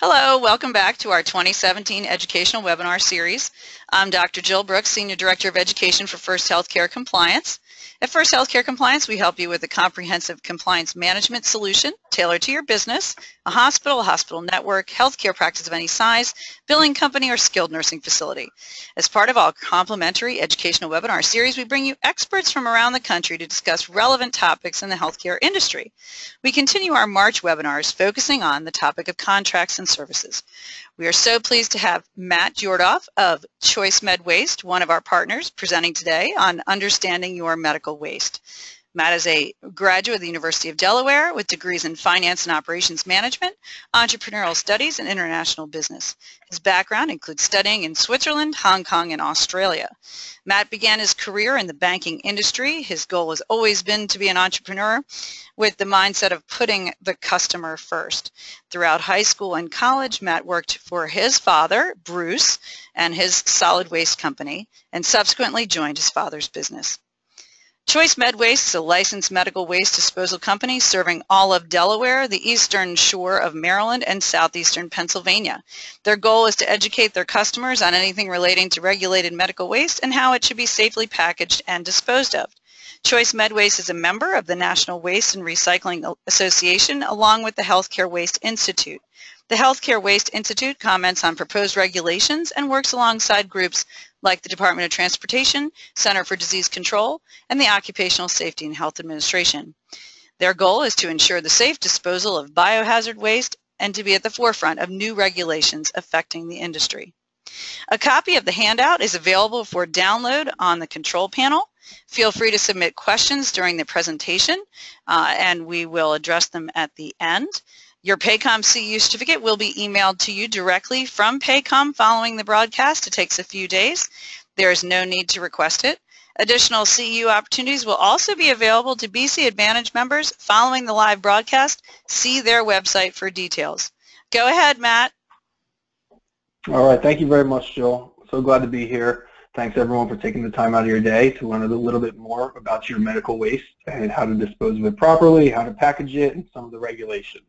Hello, welcome back to our 2017 Educational Webinar Series. I'm Dr. Jill Brooks, Senior Director of Education for First Healthcare Compliance. At First Healthcare Compliance, we help you with a comprehensive compliance management solution tailored to your business, a hospital, a hospital network, healthcare practice of any size, billing company, or skilled nursing facility. As part of our complimentary educational webinar series, we bring you experts from around the country to discuss relevant topics in the healthcare industry. We continue our March webinars focusing on the topic of contracts and services. We are so pleased to have Matt Jordoff of Choice Med Waste, one of our partners, presenting today on understanding your medical waste. Matt is a graduate of the University of Delaware with degrees in Finance and Operations Management, Entrepreneurial Studies, and International Business. His background includes studying in Switzerland, Hong Kong, and Australia. Matt began his career in the banking industry. His goal has always been to be an entrepreneur with the mindset of putting the customer first. Throughout high school and college, Matt worked for his father, Bruce, and his solid waste company, and subsequently joined his father's business. Choice Med Waste is a licensed medical waste disposal company serving all of Delaware, the eastern shore of Maryland, and southeastern Pennsylvania. Their goal is to educate their customers on anything relating to regulated medical waste and how it should be safely packaged and disposed of. Choice Med Waste is a member of the National Waste and Recycling Association along with the Healthcare Waste Institute. The Healthcare Waste Institute comments on proposed regulations and works alongside groups like the Department of Transportation, Center for Disease Control, and the Occupational Safety and Health Administration. Their goal is to ensure the safe disposal of biohazard waste and to be at the forefront of new regulations affecting the industry. A copy of the handout is available for download on the control panel. Feel free to submit questions during the presentation uh, and we will address them at the end. Your Paycom CEU certificate will be emailed to you directly from Paycom following the broadcast. It takes a few days. There is no need to request it. Additional CEU opportunities will also be available to BC Advantage members following the live broadcast. See their website for details. Go ahead, Matt. All right. Thank you very much, Jill. So glad to be here. Thanks everyone for taking the time out of your day to learn a little bit more about your medical waste and how to dispose of it properly, how to package it, and some of the regulations.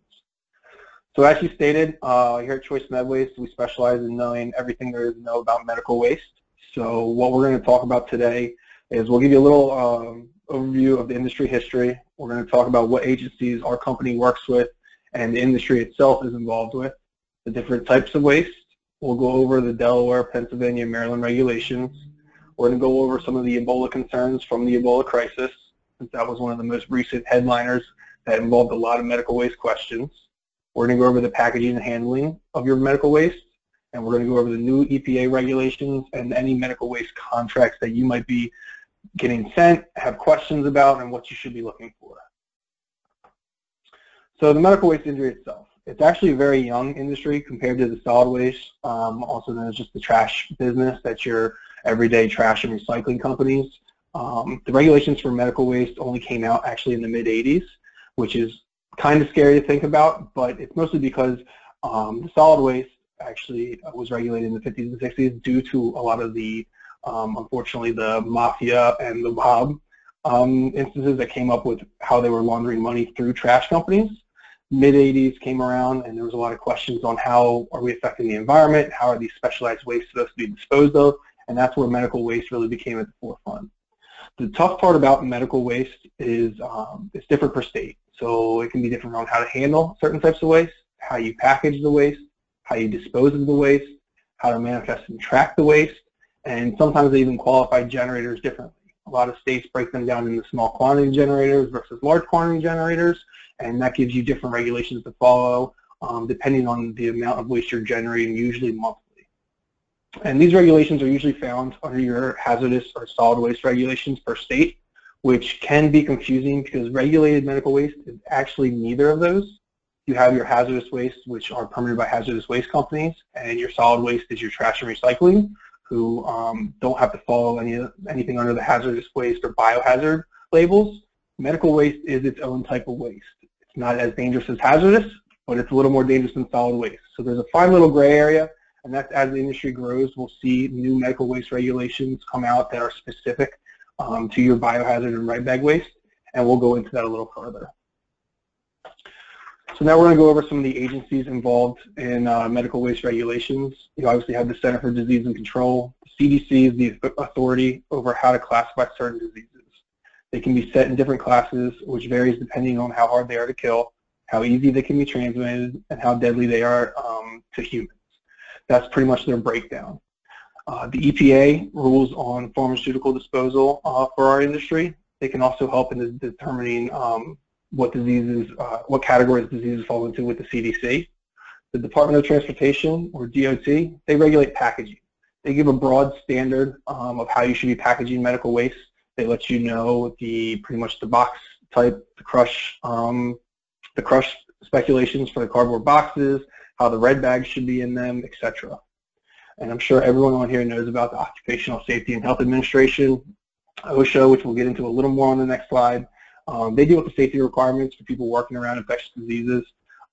So as you stated, uh, here at Choice Med Waste, we specialize in knowing everything there is to know about medical waste. So what we're going to talk about today is we'll give you a little um, overview of the industry history. We're going to talk about what agencies our company works with and the industry itself is involved with, the different types of waste. We'll go over the Delaware, Pennsylvania, Maryland regulations. We're going to go over some of the Ebola concerns from the Ebola crisis, since that was one of the most recent headliners that involved a lot of medical waste questions. We're going to go over the packaging and handling of your medical waste, and we're going to go over the new EPA regulations and any medical waste contracts that you might be getting sent, have questions about, and what you should be looking for. So the medical waste industry itself. It's actually a very young industry compared to the solid waste, um, also known as just the trash business that your everyday trash and recycling companies. Um, the regulations for medical waste only came out actually in the mid-80s, which is kind of scary to think about, but it's mostly because um, the solid waste actually was regulated in the 50s and 60s due to a lot of the, um, unfortunately, the mafia and the mob um, instances that came up with how they were laundering money through trash companies. Mid-80s came around and there was a lot of questions on how are we affecting the environment, how are these specialized wastes supposed to be disposed of, and that's where medical waste really became at the forefront. The tough part about medical waste is um, it's different per state. So it can be different on how to handle certain types of waste, how you package the waste, how you dispose of the waste, how to manifest and track the waste, and sometimes they even qualify generators differently. A lot of states break them down into small quantity generators versus large quantity generators, and that gives you different regulations to follow um, depending on the amount of waste you're generating, usually monthly. And these regulations are usually found under your hazardous or solid waste regulations per state which can be confusing because regulated medical waste is actually neither of those. You have your hazardous waste, which are permitted by hazardous waste companies, and your solid waste is your trash and recycling, who um, don't have to follow any anything under the hazardous waste or biohazard labels. Medical waste is its own type of waste. It's not as dangerous as hazardous, but it's a little more dangerous than solid waste. So there's a fine little gray area, and that's as the industry grows, we'll see new medical waste regulations come out that are specific um, to your biohazard and red bag waste, and we'll go into that a little further. So now we're going to go over some of the agencies involved in uh, medical waste regulations. You obviously have the Center for Disease and Control. The CDC is the authority over how to classify certain diseases. They can be set in different classes, which varies depending on how hard they are to kill, how easy they can be transmitted, and how deadly they are um, to humans. That's pretty much their breakdown. Uh, the EPA rules on pharmaceutical disposal uh, for our industry. They can also help in determining um, what diseases, uh, what categories diseases fall into with the CDC. The Department of Transportation, or DOT, they regulate packaging. They give a broad standard um, of how you should be packaging medical waste. They let you know the pretty much the box type, the crush, um, the crush speculations for the cardboard boxes, how the red bags should be in them, etc. And I'm sure everyone on here knows about the Occupational Safety and Health Administration, OSHA, which we'll get into a little more on the next slide. Um, they deal with the safety requirements for people working around infectious diseases.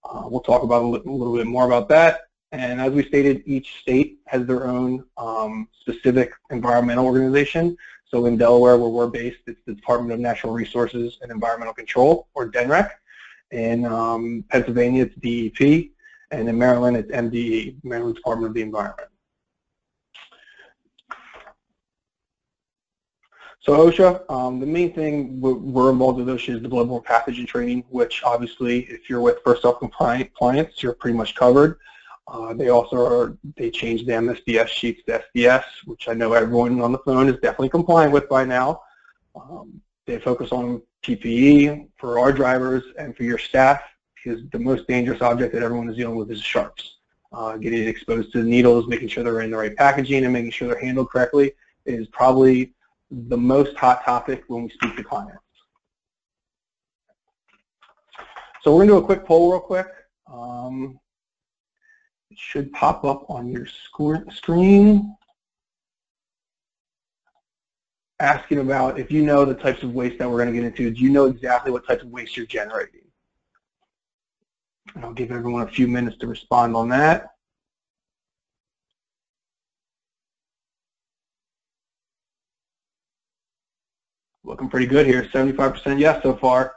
Uh, we'll talk about a little bit more about that. And as we stated, each state has their own um, specific environmental organization. So in Delaware, where we're based, it's the Department of Natural Resources and Environmental Control, or DNREC. In um, Pennsylvania, it's DEP. And in Maryland, it's MDE, Maryland Department of the Environment. So OSHA, um, the main thing we're involved with OSHA is the bloodborne pathogen training, which obviously if you're with First Health Compliance, you're pretty much covered. Uh, they also are, they changed the MSDS sheets to SDS, which I know everyone on the phone is definitely compliant with by now. Um, they focus on PPE for our drivers and for your staff because the most dangerous object that everyone is dealing with is sharps. Uh, getting exposed to needles, making sure they're in the right packaging and making sure they're handled correctly is probably the most hot topic when we speak to clients. So we're going to do a quick poll real quick. Um, it should pop up on your screen asking about if you know the types of waste that we're going to get into, do you know exactly what types of waste you're generating? And I'll give everyone a few minutes to respond on that. looking pretty good here. 75% yes so far.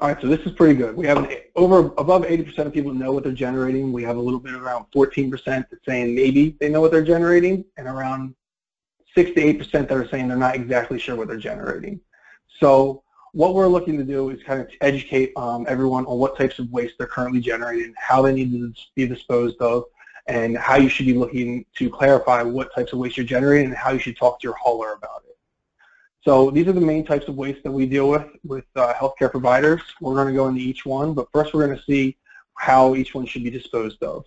All right, so this is pretty good. We have an, over above 80% of people know what they're generating. We have a little bit around 14% that's saying maybe they know what they're generating, and around 6 to 8% that are saying they're not exactly sure what they're generating. So what we're looking to do is kind of educate um, everyone on what types of waste they're currently generating, how they need to be disposed of, and how you should be looking to clarify what types of waste you're generating and how you should talk to your hauler about it. So these are the main types of waste that we deal with with uh, healthcare providers. We're going to go into each one, but first we're going to see how each one should be disposed of.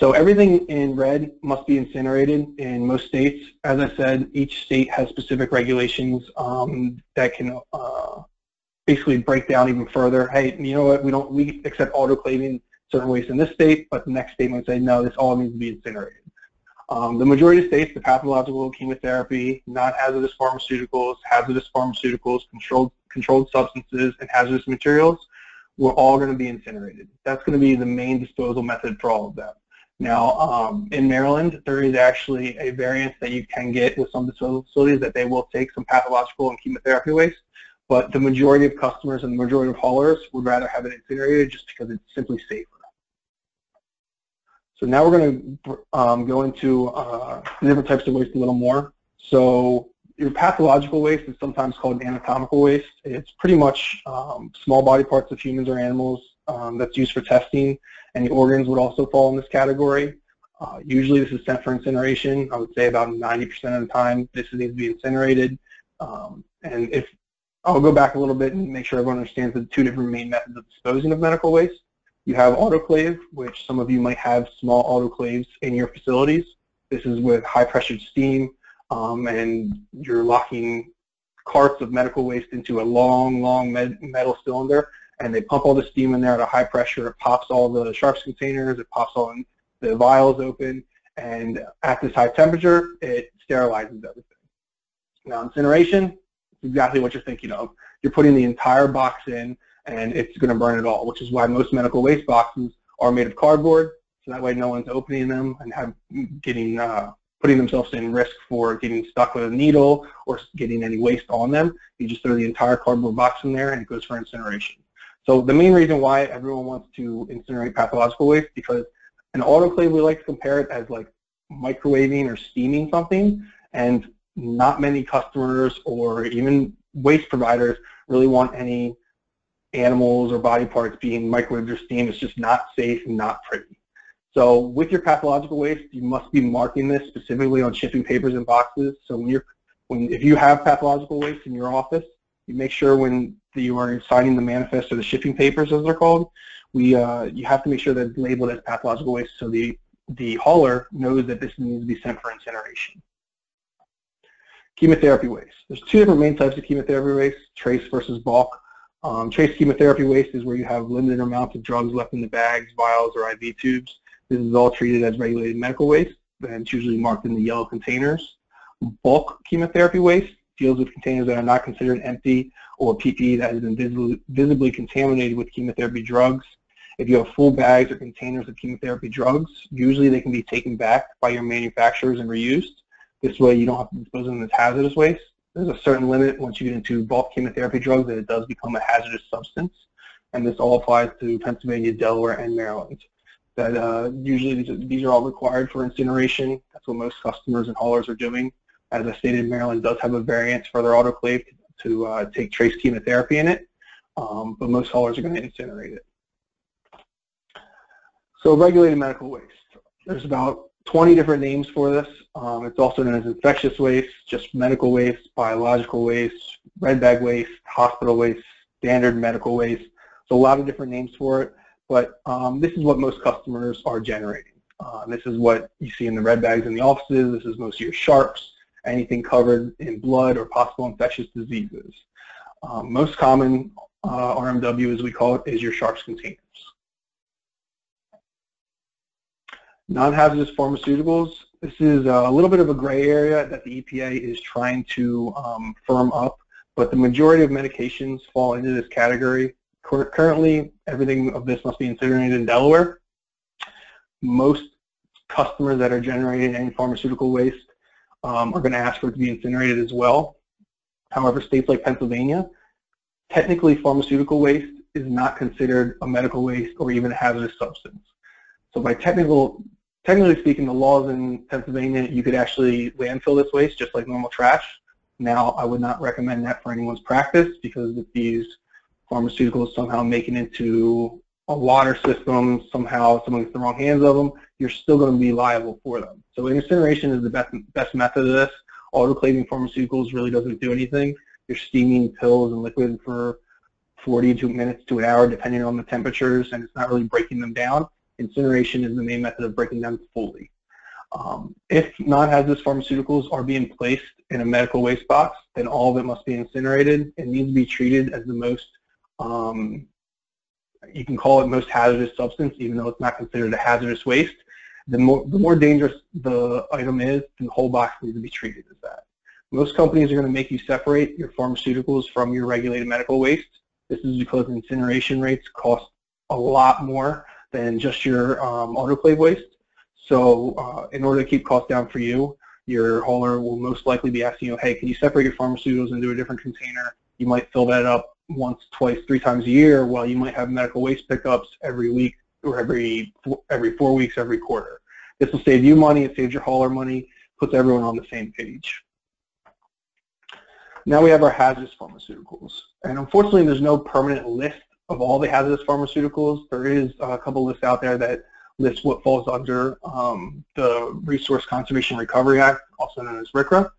So everything in red must be incinerated in most states. As I said, each state has specific regulations um, that can uh, basically break down even further. Hey, you know what? We don't we accept autoclaving certain waste in this state, but the next state might say no, this all needs to be incinerated. Um, the majority of states, the pathological chemotherapy, non-hazardous pharmaceuticals, hazardous pharmaceuticals, controlled controlled substances, and hazardous materials, we're all going to be incinerated. That's going to be the main disposal method for all of them. Now, um, in Maryland, there is actually a variance that you can get with some disposal facilities that they will take some pathological and chemotherapy waste, but the majority of customers and the majority of haulers would rather have it incinerated just because it's simply safer. So now we're going to um, go into uh, different types of waste a little more. So your pathological waste is sometimes called anatomical waste. It's pretty much um, small body parts of humans or animals um, that's used for testing. and the organs would also fall in this category. Uh, usually this is sent for incineration. I would say about 90% of the time this needs to be incinerated. Um, and if I'll go back a little bit and make sure everyone understands the two different main methods of disposing of medical waste. You have autoclave, which some of you might have small autoclaves in your facilities. This is with high pressured steam um, and you're locking carts of medical waste into a long, long metal cylinder and they pump all the steam in there at a high pressure. It pops all the sharps containers. It pops all the vials open. And at this high temperature, it sterilizes everything. Now, incineration is exactly what you're thinking of. You're putting the entire box in, and it's going to burn it all, which is why most medical waste boxes are made of cardboard, so that way no one's opening them and have getting uh, putting themselves in risk for getting stuck with a needle or getting any waste on them. You just throw the entire cardboard box in there and it goes for incineration. So the main reason why everyone wants to incinerate pathological waste because an autoclave we like to compare it as like microwaving or steaming something and not many customers or even waste providers really want any animals or body parts being microwaved or steamed. is just not safe and not pretty. So with your pathological waste, you must be marking this specifically on shipping papers and boxes. So when you're, when, if you have pathological waste in your office, you make sure when you are signing the manifest or the shipping papers, as they're called, we, uh, you have to make sure that it's labeled as pathological waste so the, the hauler knows that this needs to be sent for incineration. Chemotherapy waste. There's two different main types of chemotherapy waste, trace versus bulk. Um, trace chemotherapy waste is where you have limited amounts of drugs left in the bags, vials, or IV tubes. This is all treated as regulated medical waste, and it's usually marked in the yellow containers. Bulk chemotherapy waste deals with containers that are not considered empty or PPE that has been visibly, visibly contaminated with chemotherapy drugs. If you have full bags or containers of chemotherapy drugs, usually they can be taken back by your manufacturers and reused. This way you don't have to dispose of them as hazardous waste. There's a certain limit once you get into bulk chemotherapy drugs that it does become a hazardous substance. And this all applies to Pennsylvania, Delaware, and Maryland that uh, usually these are, these are all required for incineration. That's what most customers and haulers are doing. As I stated, Maryland does have a variance for their autoclave to uh, take trace chemotherapy in it, um, but most haulers are going to incinerate it. So regulated medical waste. There's about 20 different names for this. Um, it's also known as infectious waste, just medical waste, biological waste, red bag waste, hospital waste, standard medical waste. So a lot of different names for it. But um, this is what most customers are generating. Uh, this is what you see in the red bags in the offices. This is most of your sharps, anything covered in blood or possible infectious diseases. Um, most common uh, RMW, as we call it, is your sharps containers. Non-hazardous pharmaceuticals. This is a little bit of a gray area that the EPA is trying to um, firm up, but the majority of medications fall into this category. Currently, everything of this must be incinerated in Delaware. Most customers that are generating any pharmaceutical waste um, are going to ask for it to be incinerated as well. However, states like Pennsylvania, technically pharmaceutical waste is not considered a medical waste or even a hazardous substance. So by technical, technically speaking, the laws in Pennsylvania, you could actually landfill this waste just like normal trash. Now, I would not recommend that for anyone's practice because if these pharmaceuticals somehow making into a water system, somehow someone gets the wrong hands of them, you're still going to be liable for them. So incineration is the best, best method of this. Autoclaving pharmaceuticals really doesn't do anything. You're steaming pills and liquid for 40 to minutes to an hour depending on the temperatures and it's not really breaking them down. Incineration is the main method of breaking them fully. Um, if non-hazardous pharmaceuticals are being placed in a medical waste box, then all of it must be incinerated. It needs to be treated as the most um, you can call it most hazardous substance, even though it's not considered a hazardous waste. The more, the more dangerous the item is, the whole box needs to be treated as that. Most companies are going to make you separate your pharmaceuticals from your regulated medical waste. This is because incineration rates cost a lot more than just your um, autoclave waste. So uh, in order to keep costs down for you, your hauler will most likely be asking you, hey, can you separate your pharmaceuticals into a different container? You might fill that up once, twice, three times a year, while you might have medical waste pickups every week or every every four weeks, every quarter. This will save you money, it saves your hauler money, puts everyone on the same page. Now we have our hazardous pharmaceuticals. And unfortunately, there's no permanent list of all the hazardous pharmaceuticals. There is a couple lists out there that list what falls under um, the Resource Conservation Recovery Act, also known as RCRA.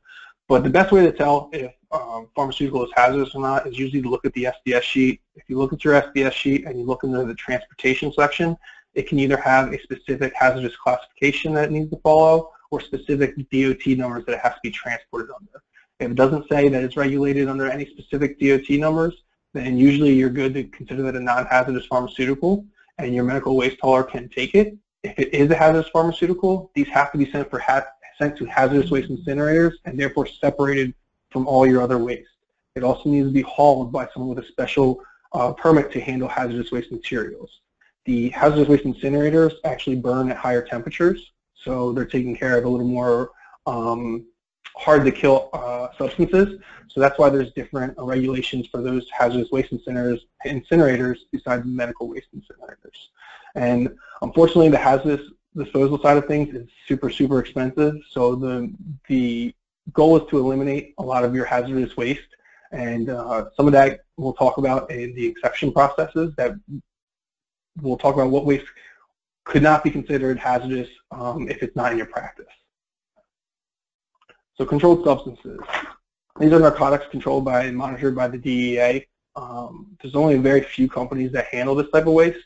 But the best way to tell if um, pharmaceutical is hazardous or not is usually to look at the SDS sheet. If you look at your SDS sheet and you look into the transportation section, it can either have a specific hazardous classification that it needs to follow or specific DOT numbers that it has to be transported under. If it doesn't say that it's regulated under any specific DOT numbers, then usually you're good to consider that a non-hazardous pharmaceutical and your medical waste hauler can take it. If it is a hazardous pharmaceutical, these have to be sent, for sent to hazardous waste incinerators and therefore separated from all your other waste. It also needs to be hauled by someone with a special uh, permit to handle hazardous waste materials. The hazardous waste incinerators actually burn at higher temperatures, so they're taking care of a little more um, hard to kill uh, substances. So that's why there's different regulations for those hazardous waste incinerators, incinerators besides medical waste incinerators. And unfortunately, the hazardous disposal side of things is super, super expensive. So the, the goal is to eliminate a lot of your hazardous waste. And uh, some of that we'll talk about in the exception processes that we'll talk about what waste could not be considered hazardous um, if it's not in your practice. So controlled substances. These are narcotics controlled by and monitored by the DEA. Um, there's only very few companies that handle this type of waste.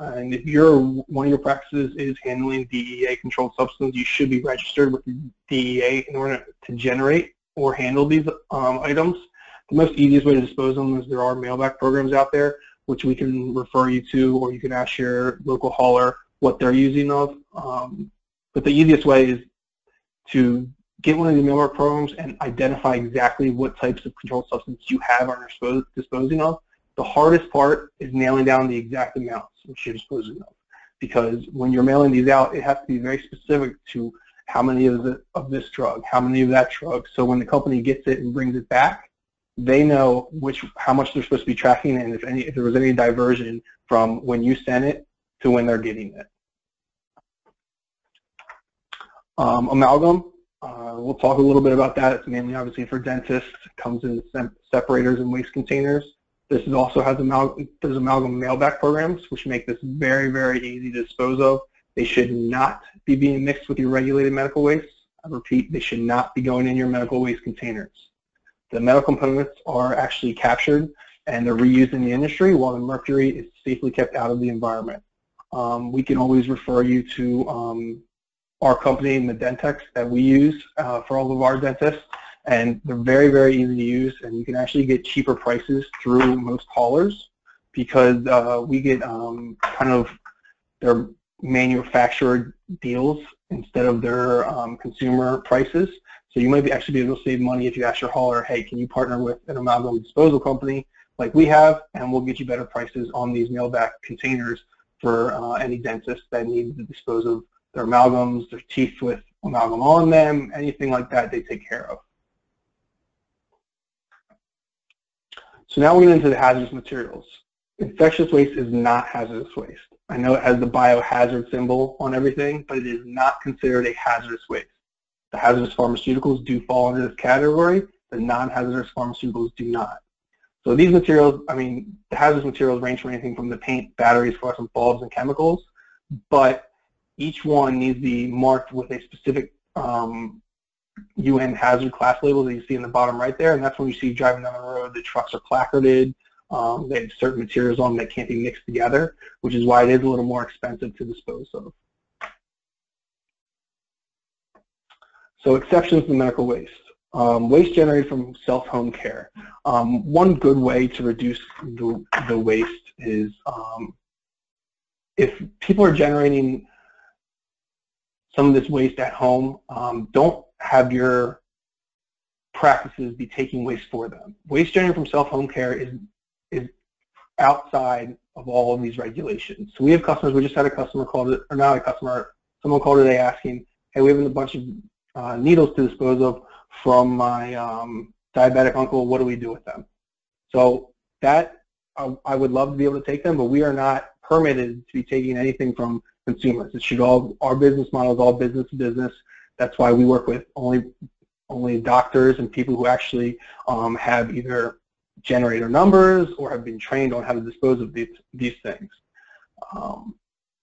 And if your one of your practices is handling DEA controlled substances, you should be registered with the DEA in order to generate or handle these um, items. The most easiest way to dispose of them is there are mailback programs out there, which we can refer you to, or you can ask your local hauler what they're using of. Um, but the easiest way is to get one of the mailback programs and identify exactly what types of controlled substance you have or are disposing of. The hardest part is nailing down the exact amounts which you're disposing of. Because when you're mailing these out, it has to be very specific to how many of, the, of this drug, how many of that drug. So when the company gets it and brings it back, they know which how much they're supposed to be tracking and if any if there was any diversion from when you sent it to when they're getting it. Um, amalgam, uh, we'll talk a little bit about that. It's mainly obviously for dentists. It comes in separators and waste containers. This also has amalgam, there's amalgam mailback programs, which make this very, very easy to dispose of. They should not be being mixed with your regulated medical waste. I repeat, they should not be going in your medical waste containers. The metal components are actually captured and they're reused in the industry while the mercury is safely kept out of the environment. Um, we can always refer you to um, our company, Medentex, that we use uh, for all of our dentists, and they're very, very easy to use, and you can actually get cheaper prices through most haulers because uh, we get um, kind of their manufactured deals instead of their um, consumer prices. So you might be actually be able to save money if you ask your hauler, hey, can you partner with an amalgam disposal company like we have, and we'll get you better prices on these mailback containers for uh, any dentist that needs to dispose of their amalgams, their teeth with amalgam on them, anything like that they take care of. So now we're getting into the hazardous materials. Infectious waste is not hazardous waste. I know it has the biohazard symbol on everything, but it is not considered a hazardous waste. The hazardous pharmaceuticals do fall under this category. The non-hazardous pharmaceuticals do not. So these materials, I mean, the hazardous materials range from anything from the paint, batteries, fluorescent bulbs, and chemicals, but each one needs to be marked with a specific um, UN hazard class label that you see in the bottom right there, and that's when you see driving down the road, the trucks are placarded, um, they have certain materials on them that can't be mixed together, which is why it is a little more expensive to dispose of. So exceptions to medical waste. Um, waste generated from self-home care. Um, one good way to reduce the, the waste is um, if people are generating some of this waste at home, um, don't have your practices be taking waste for them. Waste generated from self-home care is, is outside of all of these regulations. So we have customers, we just had a customer called it, or not a customer, someone called today asking, hey, we have a bunch of uh, needles to dispose of from my um, diabetic uncle, what do we do with them? So that, I, I would love to be able to take them, but we are not permitted to be taking anything from consumers. It should all, our business model is all business to business. That's why we work with only only doctors and people who actually um, have either generator numbers or have been trained on how to dispose of these, these things. Um,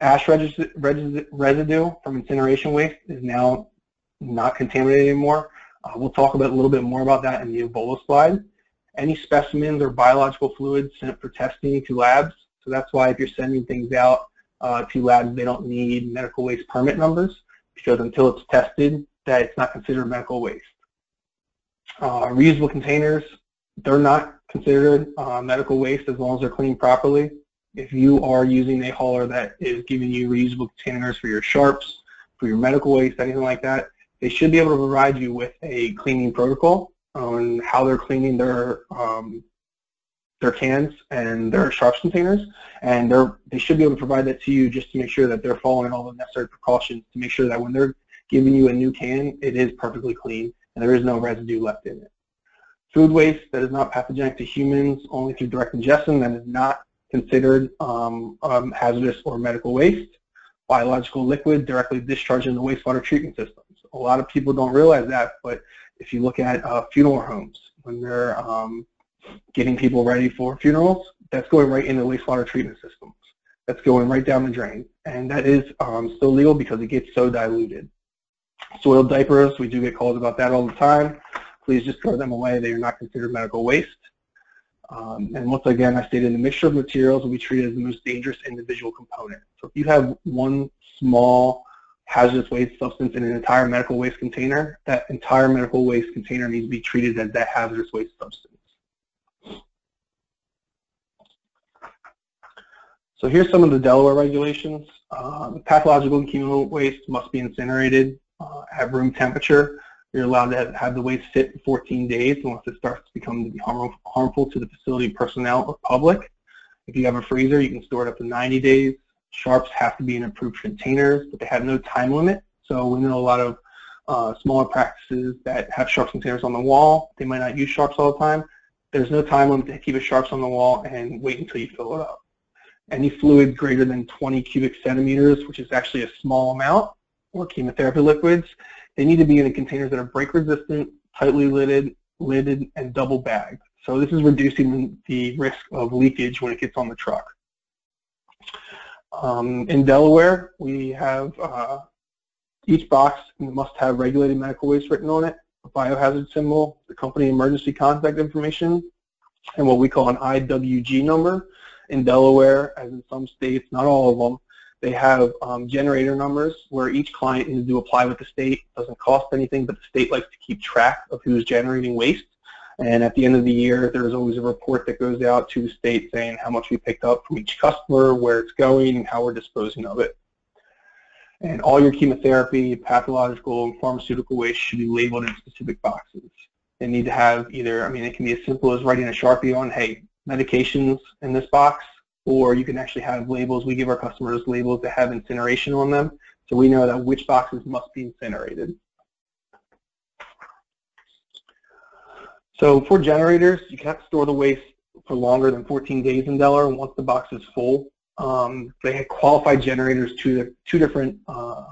ash residue from incineration waste is now not contaminated anymore. Uh, we'll talk about a little bit more about that in the Ebola slide. Any specimens or biological fluids sent for testing to labs. So that's why if you're sending things out uh, to labs, they don't need medical waste permit numbers because until it's tested, that it's not considered medical waste. Uh, reusable containers, they're not considered uh, medical waste as long as they're cleaned properly. If you are using a hauler that is giving you reusable containers for your sharps, for your medical waste, anything like that, they should be able to provide you with a cleaning protocol on how they're cleaning their um, their cans and their sharps containers, and they should be able to provide that to you just to make sure that they're following all the necessary precautions to make sure that when they're giving you a new can, it is perfectly clean and there is no residue left in it. Food waste that is not pathogenic to humans only through direct ingestion that is not considered um, um, hazardous or medical waste. Biological liquid directly discharged in the wastewater treatment systems. A lot of people don't realize that, but if you look at uh, funeral homes, when they're um, getting people ready for funerals, that's going right into the wastewater treatment systems. That's going right down the drain. And that is um, still legal because it gets so diluted. Soiled diapers, we do get calls about that all the time. Please just throw them away. They are not considered medical waste. Um, and once again, I stated the mixture of materials will be treated as the most dangerous individual component. So if you have one small hazardous waste substance in an entire medical waste container, that entire medical waste container needs to be treated as that hazardous waste substance. So here's some of the Delaware regulations. Uh, the pathological chemical waste must be incinerated uh, at room temperature. You're allowed to have the waste sit for 14 days unless it starts to become to be harmful to the facility personnel or public. If you have a freezer, you can store it up to 90 days. Sharps have to be in approved containers, but they have no time limit. So we know a lot of uh, smaller practices that have sharps containers on the wall. They might not use sharps all the time. There's no time limit to keep a sharps on the wall and wait until you fill it up. Any fluid greater than 20 cubic centimeters, which is actually a small amount, or chemotherapy liquids, they need to be in containers that are break resistant, tightly lidded, lidded, and double bagged. So this is reducing the risk of leakage when it gets on the truck. Um, in Delaware, we have uh, each box must have regulated medical waste written on it, a biohazard symbol, the company emergency contact information, and what we call an IWG number. In Delaware, as in some states, not all of them, they have um, generator numbers where each client needs to apply with the state. It doesn't cost anything, but the state likes to keep track of who's generating waste. And at the end of the year, there's always a report that goes out to the state saying how much we picked up from each customer, where it's going, and how we're disposing of it. And all your chemotherapy, pathological, and pharmaceutical waste should be labeled in specific boxes. They need to have either, I mean, it can be as simple as writing a Sharpie on, hey, medications in this box, or you can actually have labels. We give our customers labels that have incineration on them, so we know that which boxes must be incinerated. So for generators, you can't store the waste for longer than 14 days in Delaware once the box is full. Um, they had qualified generators to two different uh,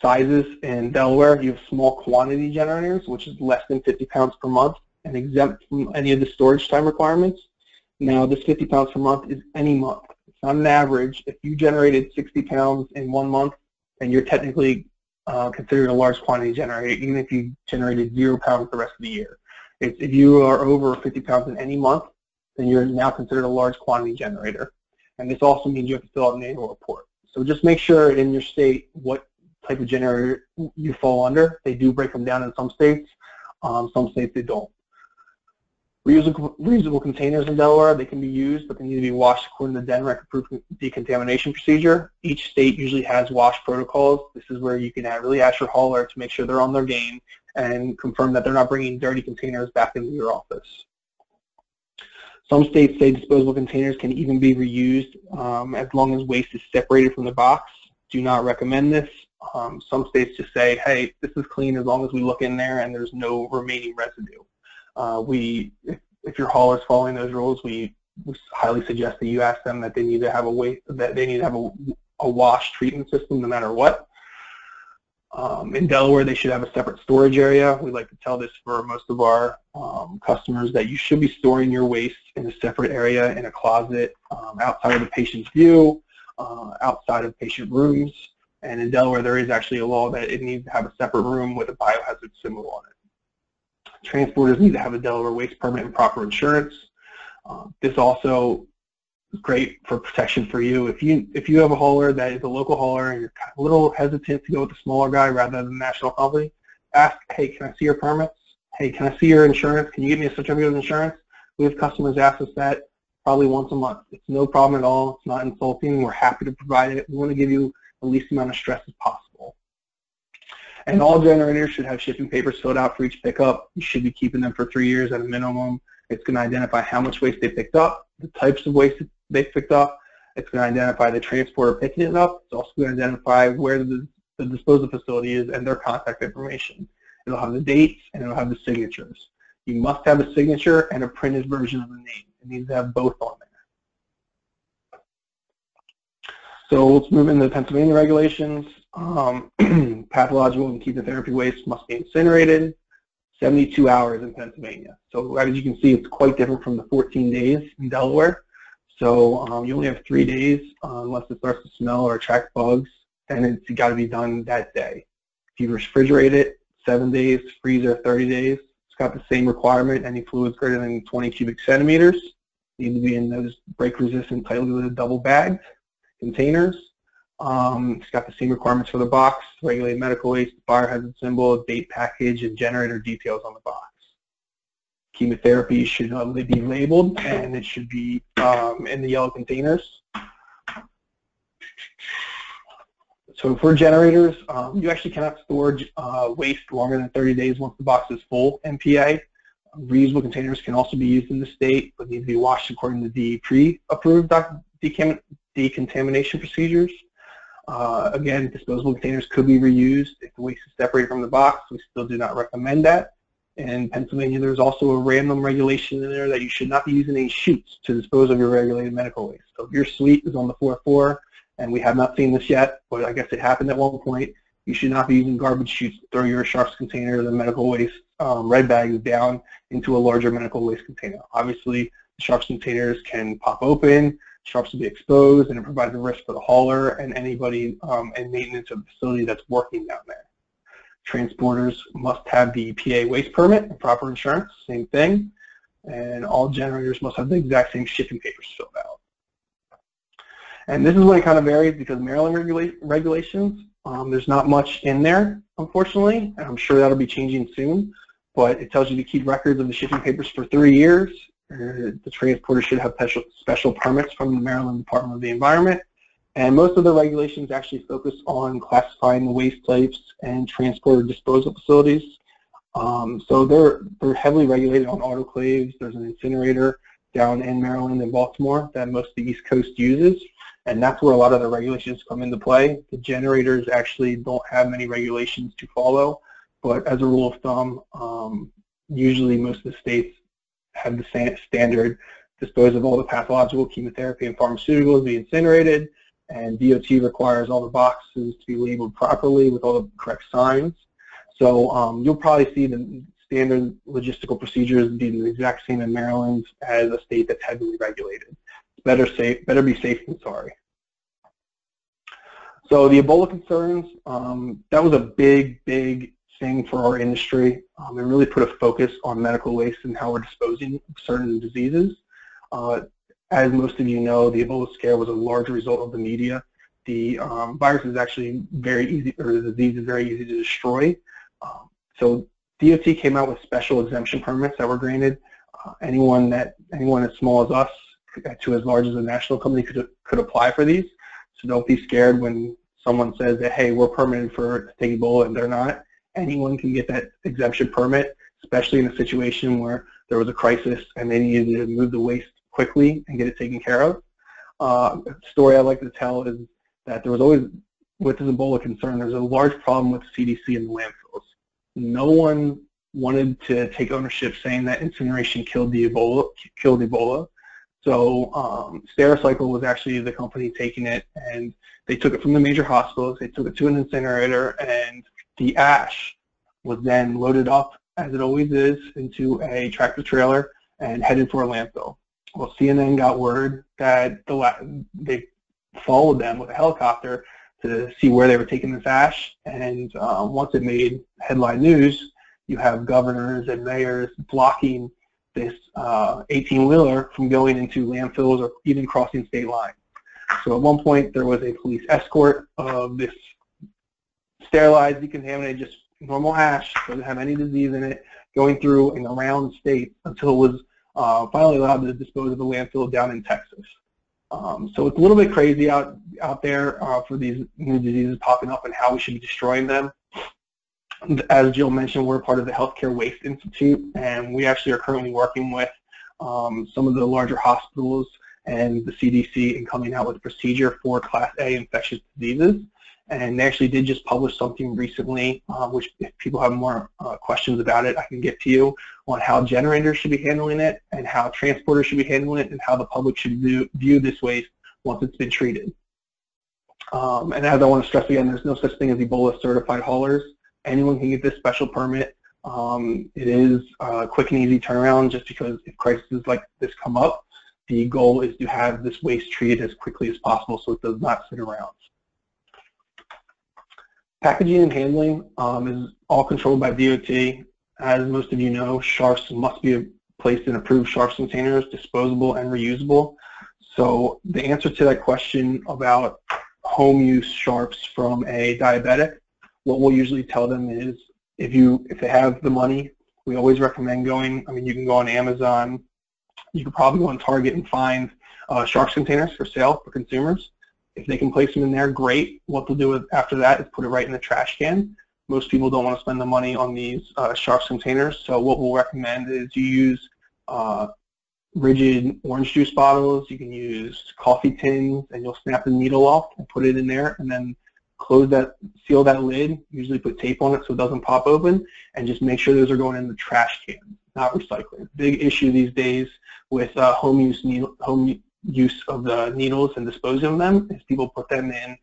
sizes in Delaware. You have small quantity generators, which is less than 50 pounds per month and exempt from any of the storage time requirements. Now, this 50 pounds per month is any month. It's not an average. If you generated 60 pounds in one month, then you're technically uh, considered a large quantity generator, even if you generated zero pounds the rest of the year. If, if you are over 50 pounds in any month, then you're now considered a large quantity generator. And this also means you have to fill out an annual report. So just make sure in your state what type of generator you fall under. They do break them down in some states. Um, some states they don't. Reusable, reusable containers in Delaware, they can be used, but they need to be washed according to the DNREC approved decontamination procedure. Each state usually has wash protocols. This is where you can really ask your hauler to make sure they're on their game and confirm that they're not bringing dirty containers back into your office. Some states say disposable containers can even be reused um, as long as waste is separated from the box. Do not recommend this. Um, some states just say, hey, this is clean as long as we look in there and there's no remaining residue. Uh, we, if, if your hauler is following those rules, we, highly suggest that you ask them that they need to have a that they need to have a, a wash treatment system no matter what. Um, in Delaware, they should have a separate storage area. We like to tell this for most of our um, customers that you should be storing your waste in a separate area in a closet um, outside of the patient's view, uh, outside of patient rooms. And in Delaware, there is actually a law that it needs to have a separate room with a biohazard symbol on it. Transporters need to have a Delaware waste permit and proper insurance. Uh, this also is great for protection for you. If you if you have a hauler that is a local hauler and you're a little hesitant to go with the smaller guy rather than the national company, ask, hey, can I see your permits? Hey, can I see your insurance? Can you give me a certificate of insurance? We have customers ask us that probably once a month. It's no problem at all. It's not insulting. We're happy to provide it. We want to give you the least amount of stress as possible. And all generators should have shipping papers filled out for each pickup. You should be keeping them for three years at a minimum It's going to identify how much waste they picked up, the types of waste they picked up. It's going to identify the transporter picking it up. It's also going to identify where the, the disposal facility is and their contact information. It'll have the dates and it'll have the signatures. You must have a signature and a printed version of the name. It needs to have both on there. So let's move into the Pennsylvania regulations. Um, pathological and chemotherapy waste must be incinerated. 72 hours in Pennsylvania. So as you can see, it's quite different from the 14 days in Delaware. So um, you only have three days uh, unless it starts to smell or attract bugs, and it's got to be done that day. If you refrigerate it, seven days, freezer 30 days. It's got the same requirement. Any fluids greater than 20 cubic centimeters need to be in those break-resistant, tightly double bagged containers. Um, it's got the same requirements for the box, regulated medical waste, biohazard symbol, date package, and generator details on the box. Chemotherapy should only be labeled, and it should be um, in the yellow containers. So for generators, um, you actually cannot store uh, waste longer than 30 days once the box is full MPA. Reusable containers can also be used in the state, but need to be washed according to the pre-approved decontamination procedures. Uh, again, disposable containers could be reused if the waste is separated from the box. We still do not recommend that. In Pennsylvania, there's also a random regulation in there that you should not be using any chutes to dispose of your regulated medical waste. So if your suite is on the floor, and we have not seen this yet, but I guess it happened at one point, you should not be using garbage chutes to throw your sharps container or the medical waste um, red bags down into a larger medical waste container. Obviously, the sharps containers can pop open, sharps will be exposed, and it provides a risk for the hauler and anybody um, in maintenance of the facility that's working down there. Transporters must have the EPA waste permit and proper insurance, same thing. And all generators must have the exact same shipping papers filled out. And this is when it kind of varies because Maryland regula regulations, um, there's not much in there, unfortunately, and I'm sure that'll be changing soon. But it tells you to keep records of the shipping papers for three years, the transporter should have special, special permits from the Maryland Department of the Environment. And most of the regulations actually focus on classifying the waste types and transporter disposal facilities. Um, so they're, they're heavily regulated on autoclaves. There's an incinerator down in Maryland and Baltimore that most of the East Coast uses. And that's where a lot of the regulations come into play. The generators actually don't have many regulations to follow. But as a rule of thumb, um, usually most of the states have the standard dispose of all the pathological chemotherapy and pharmaceuticals be incinerated, and DOT requires all the boxes to be labeled properly with all the correct signs. So um, you'll probably see the standard logistical procedures be the exact same in Maryland as a state that's heavily regulated. Better safe, better be safe than sorry. So the Ebola concerns, um, that was a big, big thing for our industry um, and really put a focus on medical waste and how we're disposing of certain diseases. Uh, as most of you know, the Ebola scare was a large result of the media. The um, virus is actually very easy, or the disease is very easy to destroy. Um, so DOT came out with special exemption permits that were granted. Uh, anyone that anyone as small as us to as large as a national company could could apply for these. So don't be scared when someone says that hey we're permitted for take Ebola and they're not anyone can get that exemption permit, especially in a situation where there was a crisis and they needed to move the waste quickly and get it taken care of. Uh, story I like to tell is that there was always, with this Ebola concern, there's a large problem with CDC and the landfills. No one wanted to take ownership saying that incineration killed the Ebola, killed Ebola. So um, Stericycle was actually the company taking it, and they took it from the major hospitals. They took it to an incinerator, and the ash was then loaded up, as it always is, into a tractor trailer and headed for a landfill. Well, CNN got word that the they followed them with a helicopter to see where they were taking this ash, and uh, once it made headline news, you have governors and mayors blocking this 18-wheeler uh, from going into landfills or even crossing state lines. So at one point, there was a police escort of this sterilized, decontaminated, just normal ash, doesn't have any disease in it, going through and around the state until it was uh, finally allowed to dispose of the landfill down in Texas. Um, so it's a little bit crazy out out there uh, for these new diseases popping up and how we should be destroying them. As Jill mentioned, we're part of the Healthcare Waste Institute, and we actually are currently working with um, some of the larger hospitals and the CDC in coming out with a procedure for Class A infectious diseases. And they actually did just publish something recently, uh, which if people have more uh, questions about it, I can get to you on how generators should be handling it and how transporters should be handling it and how the public should view, view this waste once it's been treated. Um, and as I want to stress again, there's no such thing as Ebola certified haulers. Anyone can get this special permit. Um, it is a quick and easy turnaround just because if crises like this come up, the goal is to have this waste treated as quickly as possible so it does not sit around. Packaging and handling um, is all controlled by DOT. As most of you know, sharps must be placed in approved sharps containers, disposable and reusable. So the answer to that question about home use sharps from a diabetic, what we'll usually tell them is if you if they have the money, we always recommend going. I mean, you can go on Amazon. You could probably go on Target and find uh, sharps containers for sale for consumers. If they can place them in there, great. What they'll do after that is put it right in the trash can. Most people don't want to spend the money on these uh, sharps containers, so what we'll recommend is you use uh, rigid orange juice bottles. You can use coffee tins, and you'll snap the needle off and put it in there, and then close that, seal that lid. Usually put tape on it so it doesn't pop open, and just make sure those are going in the trash can, not recycling. Big issue these days with uh, home use needle, home use of the needles and disposing of them is people put them in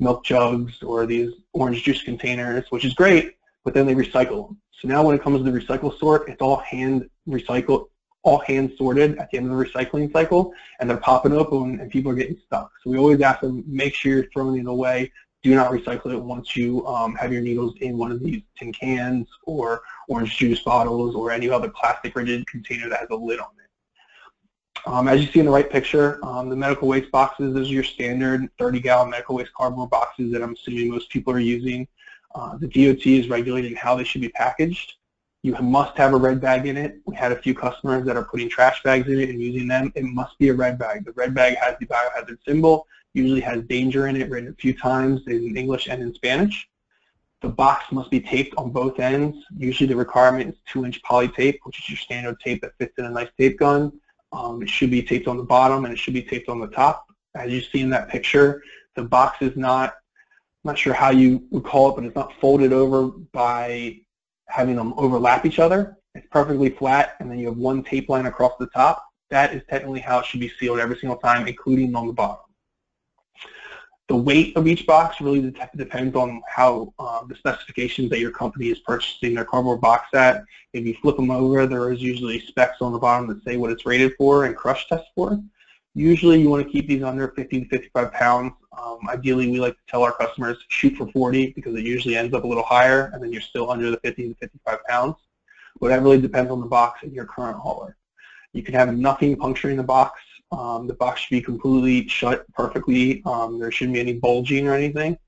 milk jugs or these orange juice containers, which is great, but then they recycle them. So now when it comes to the recycle sort, it's all hand recycled all hand sorted at the end of the recycling cycle, and they're popping open and people are getting stuck. So we always ask them, make sure you're throwing it away. Do not recycle it once you um, have your needles in one of these tin cans or orange juice bottles or any other plastic rigid container that has a lid on it. Um, as you see in the right picture, um, the medical waste boxes, those are your standard 30-gallon medical waste cardboard boxes that I'm assuming most people are using. Uh, the DOT is regulating how they should be packaged. You must have a red bag in it. We had a few customers that are putting trash bags in it and using them. It must be a red bag. The red bag has the biohazard symbol, usually has danger in it written a few times in English and in Spanish. The box must be taped on both ends. Usually the requirement is 2-inch poly tape, which is your standard tape that fits in a nice tape gun. Um, it should be taped on the bottom and it should be taped on the top. As you see in that picture, the box is not, I'm not sure how you would call it, but it's not folded over by having them overlap each other. It's perfectly flat, and then you have one tape line across the top. That is technically how it should be sealed every single time, including on the bottom. The weight of each box really depends on how uh, the specifications that your company is purchasing their cardboard box at. If you flip them over, there is usually specs on the bottom that say what it's rated for and crush test for. Usually you want to keep these under 50 to 55 pounds. Um, ideally, we like to tell our customers shoot for 40 because it usually ends up a little higher and then you're still under the 50 to 55 pounds. But that really depends on the box and your current hauler. You can have nothing puncturing the box. Um, the box should be completely shut perfectly. Um, there shouldn't be any bulging or anything.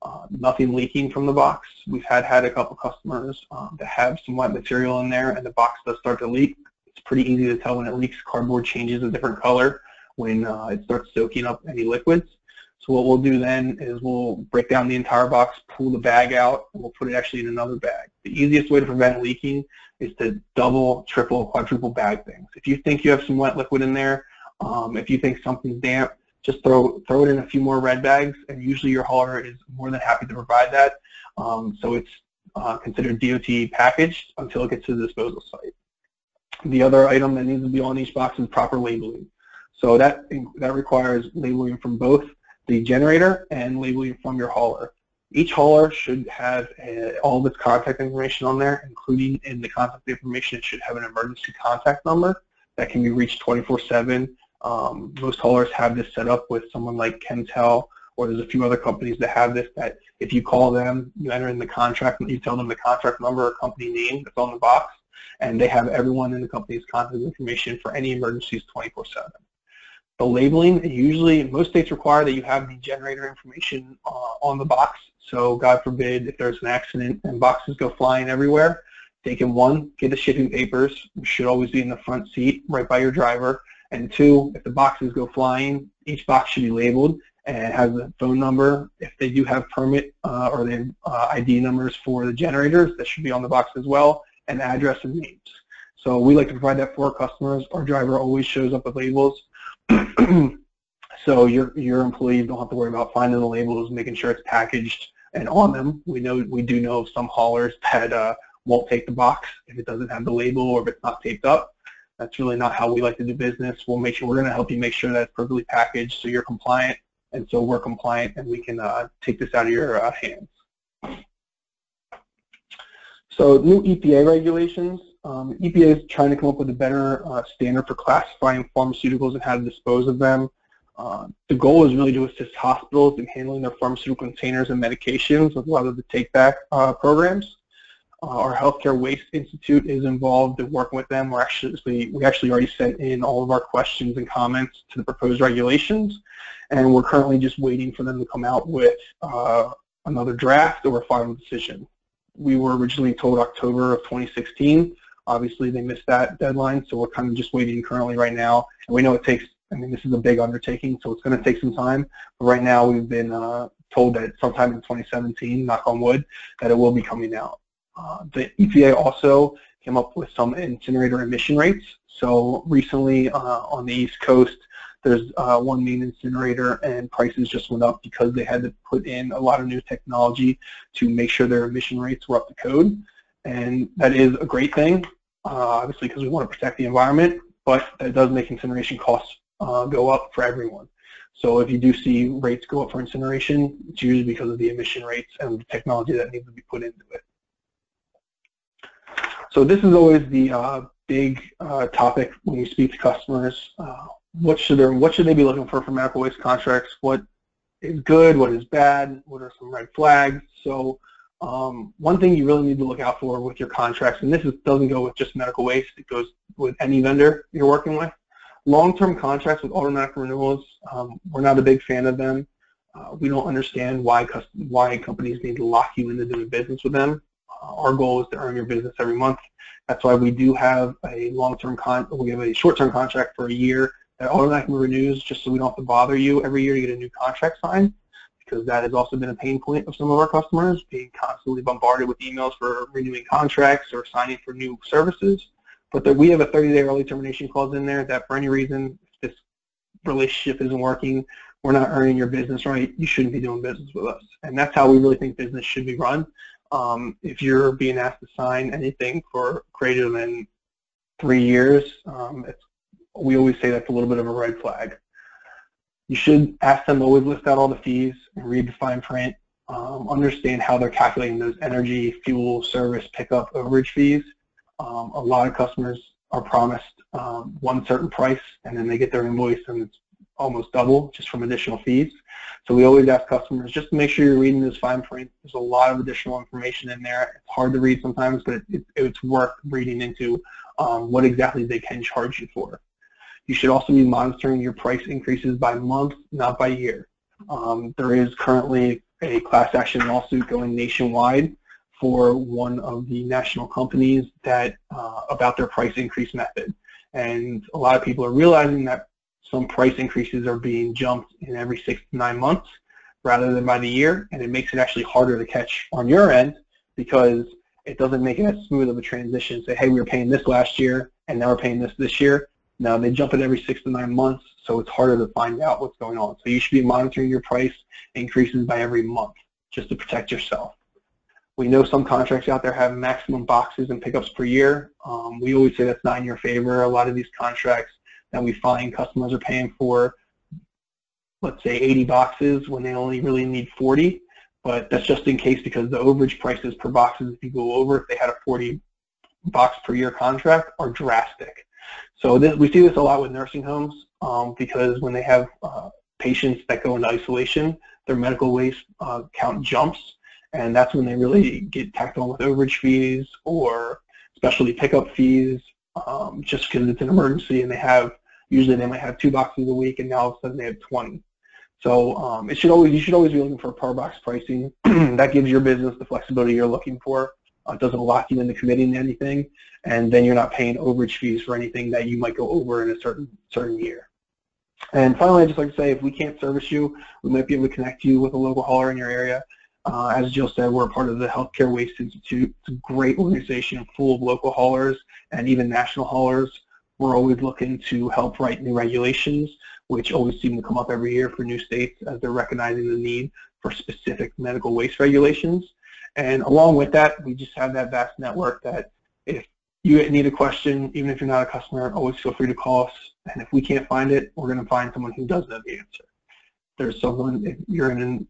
Uh, nothing leaking from the box. We've had had a couple customers um, that have some wet material in there and the box does start to leak. It's pretty easy to tell when it leaks. Cardboard changes a different color when uh, it starts soaking up any liquids. So what we'll do then is we'll break down the entire box, pull the bag out, and we'll put it actually in another bag. The easiest way to prevent leaking is to double, triple, quadruple bag things. If you think you have some wet liquid in there, um, if you think something's damp, just throw throw it in a few more red bags, and usually your hauler is more than happy to provide that. Um, so it's uh, considered DOT packaged until it gets to the disposal site. The other item that needs to be on each box is proper labeling. So that, that requires labeling from both the generator and labeling from your hauler. Each hauler should have a, all of its contact information on there, including in the contact information, it should have an emergency contact number that can be reached 24-7. Um, most haulers have this set up with someone like Chemtel, or there's a few other companies that have this that if you call them, you enter in the contract, you tell them the contract number or company name that's on the box, and they have everyone in the company's contact information for any emergencies 24-7. The labeling, usually most states require that you have the generator information uh, on the box. So God forbid if there's an accident and boxes go flying everywhere, take can one, get the shipping papers, should always be in the front seat right by your driver. And two, if the boxes go flying, each box should be labeled and has a phone number. If they do have permit uh, or they have uh, ID numbers for the generators, that should be on the box as well, and address and names. So we like to provide that for our customers. Our driver always shows up with labels. so your, your employees don't have to worry about finding the labels, making sure it's packaged and on them. We know we do know some haulers that uh, won't take the box if it doesn't have the label or if it's not taped up. That's really not how we like to do business. We'll make sure we're going to help you make sure that it's perfectly packaged so you're compliant and so we're compliant and we can uh, take this out of your uh, hands. So new EPA regulations. Um, EPA is trying to come up with a better uh, standard for classifying pharmaceuticals and how to dispose of them. Uh, the goal is really to assist hospitals in handling their pharmaceutical containers and medications with a lot of the take-back uh, programs. Uh, our Healthcare Waste Institute is involved in working with them. We're actually, we actually already sent in all of our questions and comments to the proposed regulations, and we're currently just waiting for them to come out with uh, another draft or a final decision. We were originally told October of 2016. Obviously, they missed that deadline, so we're kind of just waiting currently right now. And we know it takes, I mean, this is a big undertaking, so it's going to take some time. But right now, we've been uh, told that sometime in 2017, knock on wood, that it will be coming out. Uh, the EPA also came up with some incinerator emission rates. So recently uh, on the East Coast, there's uh, one main incinerator and prices just went up because they had to put in a lot of new technology to make sure their emission rates were up to code. And that is a great thing, uh, obviously because we want to protect the environment, but that does make incineration costs uh, go up for everyone. So if you do see rates go up for incineration, it's usually because of the emission rates and the technology that needs to be put into it. So this is always the uh, big uh, topic when you speak to customers. Uh, what should they what should they be looking for for medical waste contracts? What is good? What is bad? What are some red flags? So um, one thing you really need to look out for with your contracts, and this is, doesn't go with just medical waste, it goes with any vendor you're working with. Long-term contracts with automatic renewals, um, we're not a big fan of them. Uh, we don't understand why, why companies need to lock you into doing business with them. Our goal is to earn your business every month. That's why we do have a long-term con. We have a short-term contract for a year that automatically renews, just so we don't have to bother you every year to get a new contract signed, because that has also been a pain point of some of our customers, being constantly bombarded with emails for renewing contracts or signing for new services. But that we have a 30-day early termination clause in there that for any reason, if this relationship isn't working, we're not earning your business right, you shouldn't be doing business with us. And that's how we really think business should be run. Um, if you're being asked to sign anything for greater than three years, um, we always say that's a little bit of a red flag. You should ask them to always list out all the fees and read the fine print, um, understand how they're calculating those energy, fuel, service, pickup, overage fees. Um, a lot of customers are promised um, one certain price and then they get their invoice and it's almost double just from additional fees. So we always ask customers just to make sure you're reading this fine print. There's a lot of additional information in there. It's hard to read sometimes, but it, it's worth reading into um, what exactly they can charge you for. You should also be monitoring your price increases by month, not by year. Um, there is currently a class action lawsuit going nationwide for one of the national companies that uh, about their price increase method. And a lot of people are realizing that some price increases are being jumped in every six to nine months rather than by the year, and it makes it actually harder to catch on your end because it doesn't make it as smooth of a transition. Say, hey, we were paying this last year, and now we're paying this this year. Now they jump it every six to nine months, so it's harder to find out what's going on. So you should be monitoring your price increases by every month just to protect yourself. We know some contracts out there have maximum boxes and pickups per year. Um, we always say that's not in your favor. A lot of these contracts that we find customers are paying for, let's say 80 boxes when they only really need 40, but that's just in case because the overage prices per boxes if you go over, if they had a 40 box per year contract, are drastic. So this, we see this a lot with nursing homes um, because when they have uh, patients that go into isolation, their medical waste uh, count jumps, and that's when they really get tacked on with overage fees or specialty pickup fees um, just because it's an emergency and they have Usually they might have two boxes a week, and now all of a sudden they have 20. So um, it should always you should always be looking for per box pricing. that gives your business the flexibility you're looking for. Uh, it doesn't lock you into committing to anything, and then you're not paying overage fees for anything that you might go over in a certain certain year. And finally, I'd just like to say, if we can't service you, we might be able to connect you with a local hauler in your area. Uh, as Jill said, we're part of the Healthcare Waste Institute. It's a great organization full of local haulers and even national haulers. We're always looking to help write new regulations, which always seem to come up every year for new states as they're recognizing the need for specific medical waste regulations. And along with that, we just have that vast network that if you need a question, even if you're not a customer, always feel free to call us. And if we can't find it, we're going to find someone who does know the answer. There's someone, if you're in an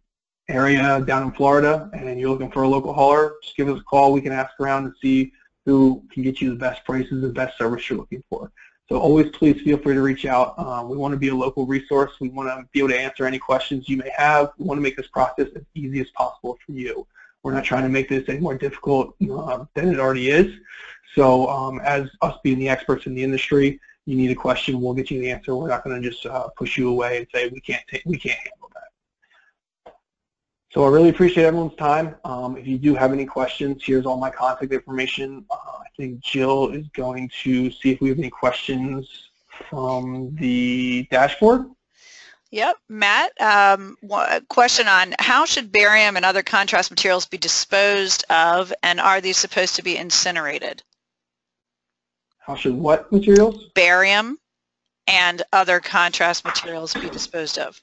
area down in Florida and you're looking for a local hauler, just give us a call. We can ask around and see who can get you the best prices, the best service you're looking for. So always please feel free to reach out. Um, we want to be a local resource. We want to be able to answer any questions you may have. We want to make this process as easy as possible for you. We're not trying to make this any more difficult uh, than it already is. So um, as us being the experts in the industry, you need a question, we'll get you the answer. We're not going to just uh, push you away and say we can't take, we can't handle. So I really appreciate everyone's time. Um, if you do have any questions, here's all my contact information. Uh, I think Jill is going to see if we have any questions from the dashboard. Yep, Matt, um, question on how should barium and other contrast materials be disposed of and are these supposed to be incinerated? How should what materials? Barium and other contrast materials be disposed of.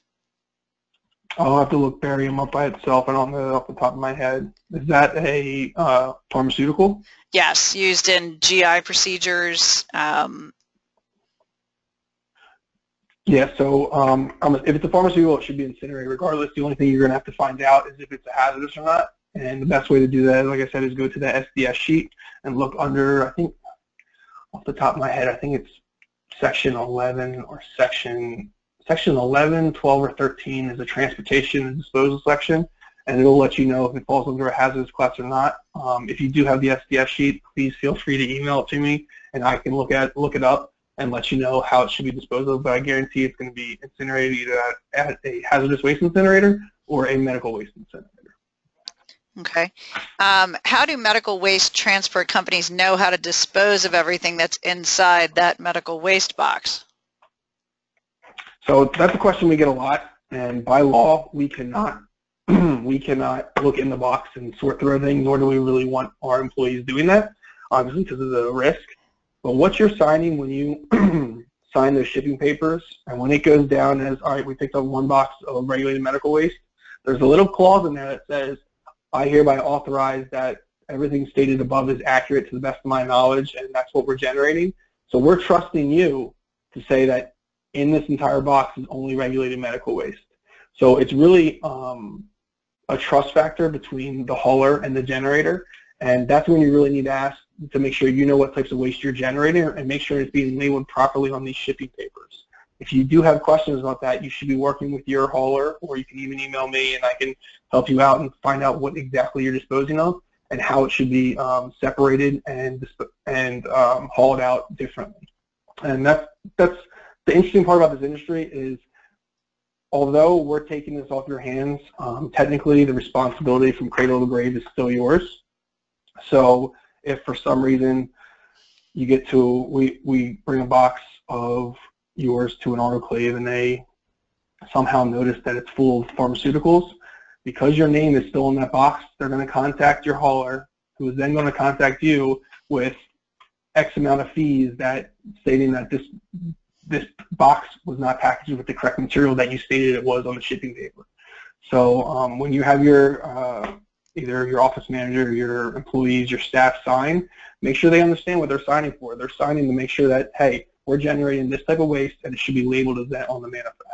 I'll have to look barium up by itself. I don't know off the top of my head. Is that a uh, pharmaceutical? Yes, used in GI procedures, um, yeah, so um, if it's a pharmaceutical, it should be incinerated regardless. The only thing you're going to have to find out is if it's a hazardous or not. And the best way to do that, like I said, is go to the SDS sheet and look under, I think, off the top of my head, I think it's section 11 or section section 11, 12, or 13 is a transportation and disposal section, and it'll let you know if it falls under a hazardous class or not. Um, if you do have the SDS sheet, please feel free to email it to me, and I can look at look it up and let you know how it should be disposed of, but I guarantee it's going to be incinerated either at, at a hazardous waste incinerator or a medical waste incinerator. Okay. Um, how do medical waste transport companies know how to dispose of everything that's inside that medical waste box? So that's a question we get a lot, and by law, we cannot we cannot look in the box and sort through everything, nor do we really want our employees doing that, obviously because of the risk. But what you're signing when you sign those shipping papers, and when it goes down as, all right, we picked up one box of regulated medical waste, there's a little clause in there that says, I hereby authorize that everything stated above is accurate to the best of my knowledge, and that's what we're generating. So we're trusting you to say that in this entire box is only regulated medical waste. So it's really um, a trust factor between the hauler and the generator, and that's when you really need to ask to make sure you know what types of waste you're generating and make sure it's being labeled properly on these shipping papers. If you do have questions about that, you should be working with your hauler or you can even email me and I can help you out and find out what exactly you're disposing of and how it should be um, separated and and um, hauled out differently. And that's that's the interesting part about this industry is although we're taking this off your hands, um, technically the responsibility from cradle to grave is still yours. So if for some reason you get to, we, we bring a box of yours to an autoclave and they somehow notice that it's full of pharmaceuticals, because your name is still in that box, they're going to contact your hauler, who is then going to contact you with X amount of fees that stating that this this box was not packaged with the correct material that you stated it was on the shipping paper. So um, when you have your uh, either your office manager, your employees, your staff sign, make sure they understand what they're signing for. They're signing to make sure that, hey, we're generating this type of waste and it should be labeled as that on the manifest.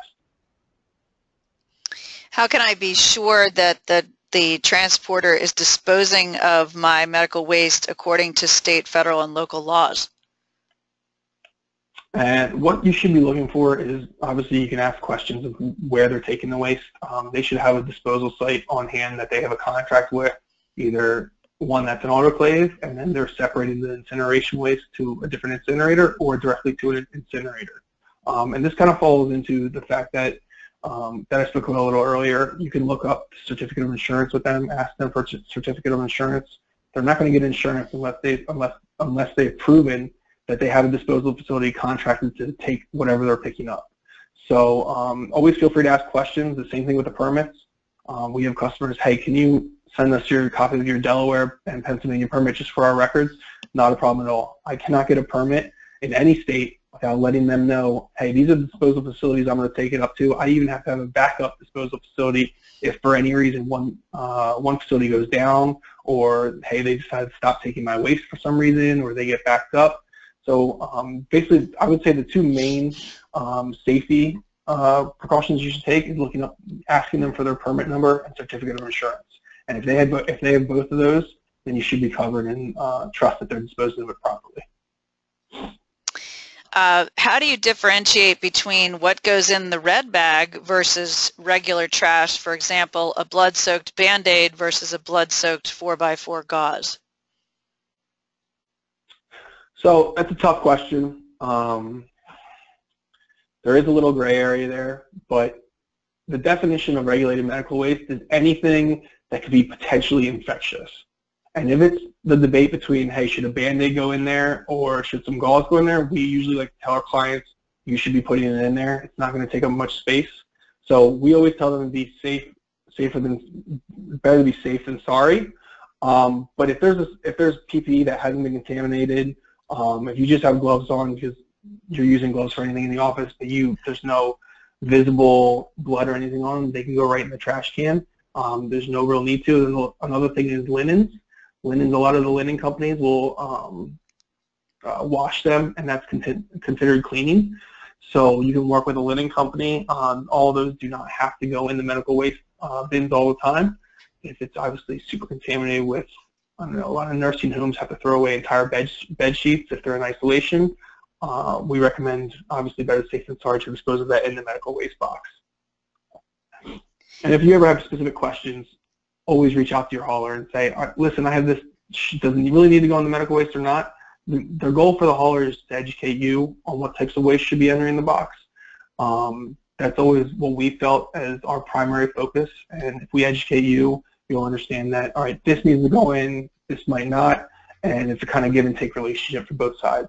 How can I be sure that the, the transporter is disposing of my medical waste according to state, federal, and local laws? And what you should be looking for is, obviously you can ask questions of where they're taking the waste. Um, they should have a disposal site on hand that they have a contract with, either one that's an autoclave, and then they're separating the incineration waste to a different incinerator or directly to an incinerator. Um, and this kind of falls into the fact that um, that I spoke about a little earlier. You can look up the certificate of insurance with them, ask them for a certificate of insurance. They're not going to get insurance unless they unless unless they've proven that they have a disposal facility contracted to take whatever they're picking up. So um, always feel free to ask questions. The same thing with the permits. Um, we have customers, hey, can you send us your copy of your Delaware and Pennsylvania permit just for our records? not a problem at all. I cannot get a permit in any state without letting them know, hey, these are the disposal facilities I'm going to take it up to. I even have to have a backup disposal facility if for any reason one uh, one facility goes down or hey, they decide to stop taking my waste for some reason or they get backed up. So um, basically, I would say the two main um, safety uh, precautions you should take is looking up, asking them for their permit number and certificate of insurance. And if they have if they have both of those, then you should be covered and uh, trust that they're disposing of it properly. Uh, how do you differentiate between what goes in the red bag versus regular trash? For example, a blood-soaked Band-Aid versus a blood-soaked 4x4 gauze? So that's a tough question. Um, there is a little gray area there, but the definition of regulated medical waste is anything that could be potentially infectious. And if it's the debate between, hey, should a Band-Aid go in there or should some gauze go in there, we usually like to tell our clients, you should be putting it in there. It's not going to take up much space. So we always tell them to be safe, safer than, better to be safe than sorry. Um, but if there's a, if there's PPE that hasn't been contaminated, um, if you just have gloves on because you're using gloves for anything in the office, but you there's no visible blood or anything on them, they can go right in the trash can. Um, there's no real need to. And another thing is linens linens, a lot of the linen companies will um, uh, wash them, and that's con considered cleaning. So you can work with a linen company. Um, all those do not have to go in the medical waste uh, bins all the time. If it's obviously super contaminated with, I don't know, a lot of nursing homes have to throw away entire bed, bed sheets if they're in isolation. Uh, we recommend, obviously, better safe than sorry to dispose of that in the medical waste box. And if you ever have specific questions, always reach out to your hauler and say, listen, I have this, doesn't really need to go in the medical waste or not. The, goal for the hauler is to educate you on what types of waste should be entering the box. Um, that's always what we felt as our primary focus. And if we educate you, you'll understand that, all right, this needs to go in, this might not, and it's a kind of give and take relationship for both sides.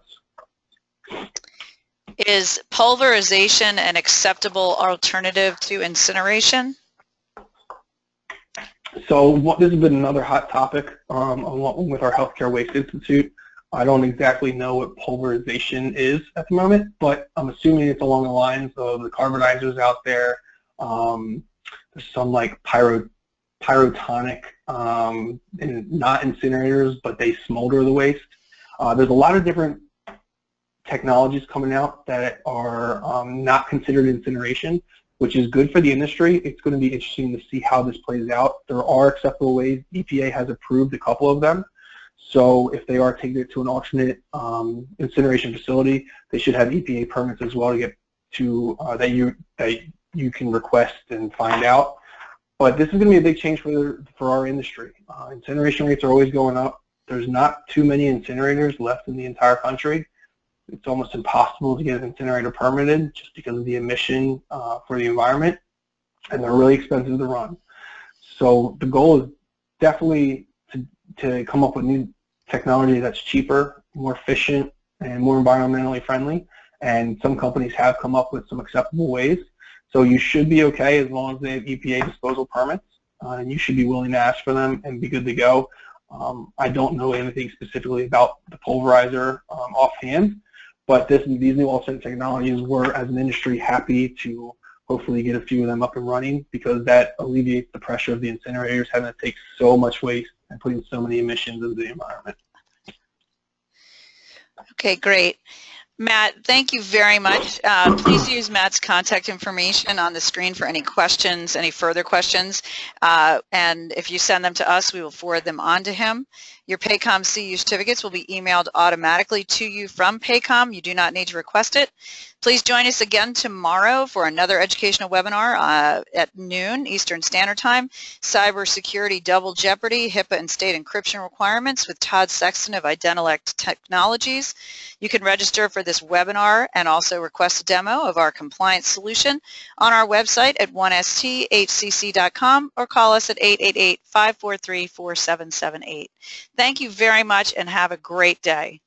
Is pulverization an acceptable alternative to incineration? So what, this has been another hot topic um, along with our Healthcare Waste Institute. I don't exactly know what pulverization is at the moment, but I'm assuming it's along the lines of the carbonizers out there. Um, there's some like pyro, pyrotonic, um, not incinerators, but they smolder the waste. Uh, there's a lot of different technologies coming out that are um, not considered incineration which is good for the industry. It's going to be interesting to see how this plays out. There are acceptable ways. EPA has approved a couple of them. So if they are taking it to an alternate um, incineration facility, they should have EPA permits as well to get to uh, that you that you can request and find out. But this is going to be a big change for for our industry. Uh, incineration rates are always going up. There's not too many incinerators left in the entire country it's almost impossible to get an incinerator permitted just because of the emission uh, for the environment, and they're really expensive to run. So the goal is definitely to, to come up with new technology that's cheaper, more efficient, and more environmentally friendly. And some companies have come up with some acceptable ways. So you should be okay as long as they have EPA disposal permits, uh, and you should be willing to ask for them and be good to go. Um, I don't know anything specifically about the pulverizer um, offhand, but this, these new alternate technologies, we're as an industry happy to hopefully get a few of them up and running because that alleviates the pressure of the incinerators having to take so much waste and putting so many emissions into the environment. Okay, great. Matt, thank you very much. Uh, please use Matt's contact information on the screen for any questions, any further questions. Uh, and if you send them to us, we will forward them on to him. Your Paycom CU certificates will be emailed automatically to you from Paycom. You do not need to request it. Please join us again tomorrow for another educational webinar uh, at noon Eastern Standard Time, Cybersecurity Double Jeopardy, HIPAA and State Encryption Requirements with Todd Sexton of Identilect Technologies. You can register for this webinar and also request a demo of our compliance solution on our website at 1sthcc.com or call us at 888-543-4778. Thank you very much and have a great day.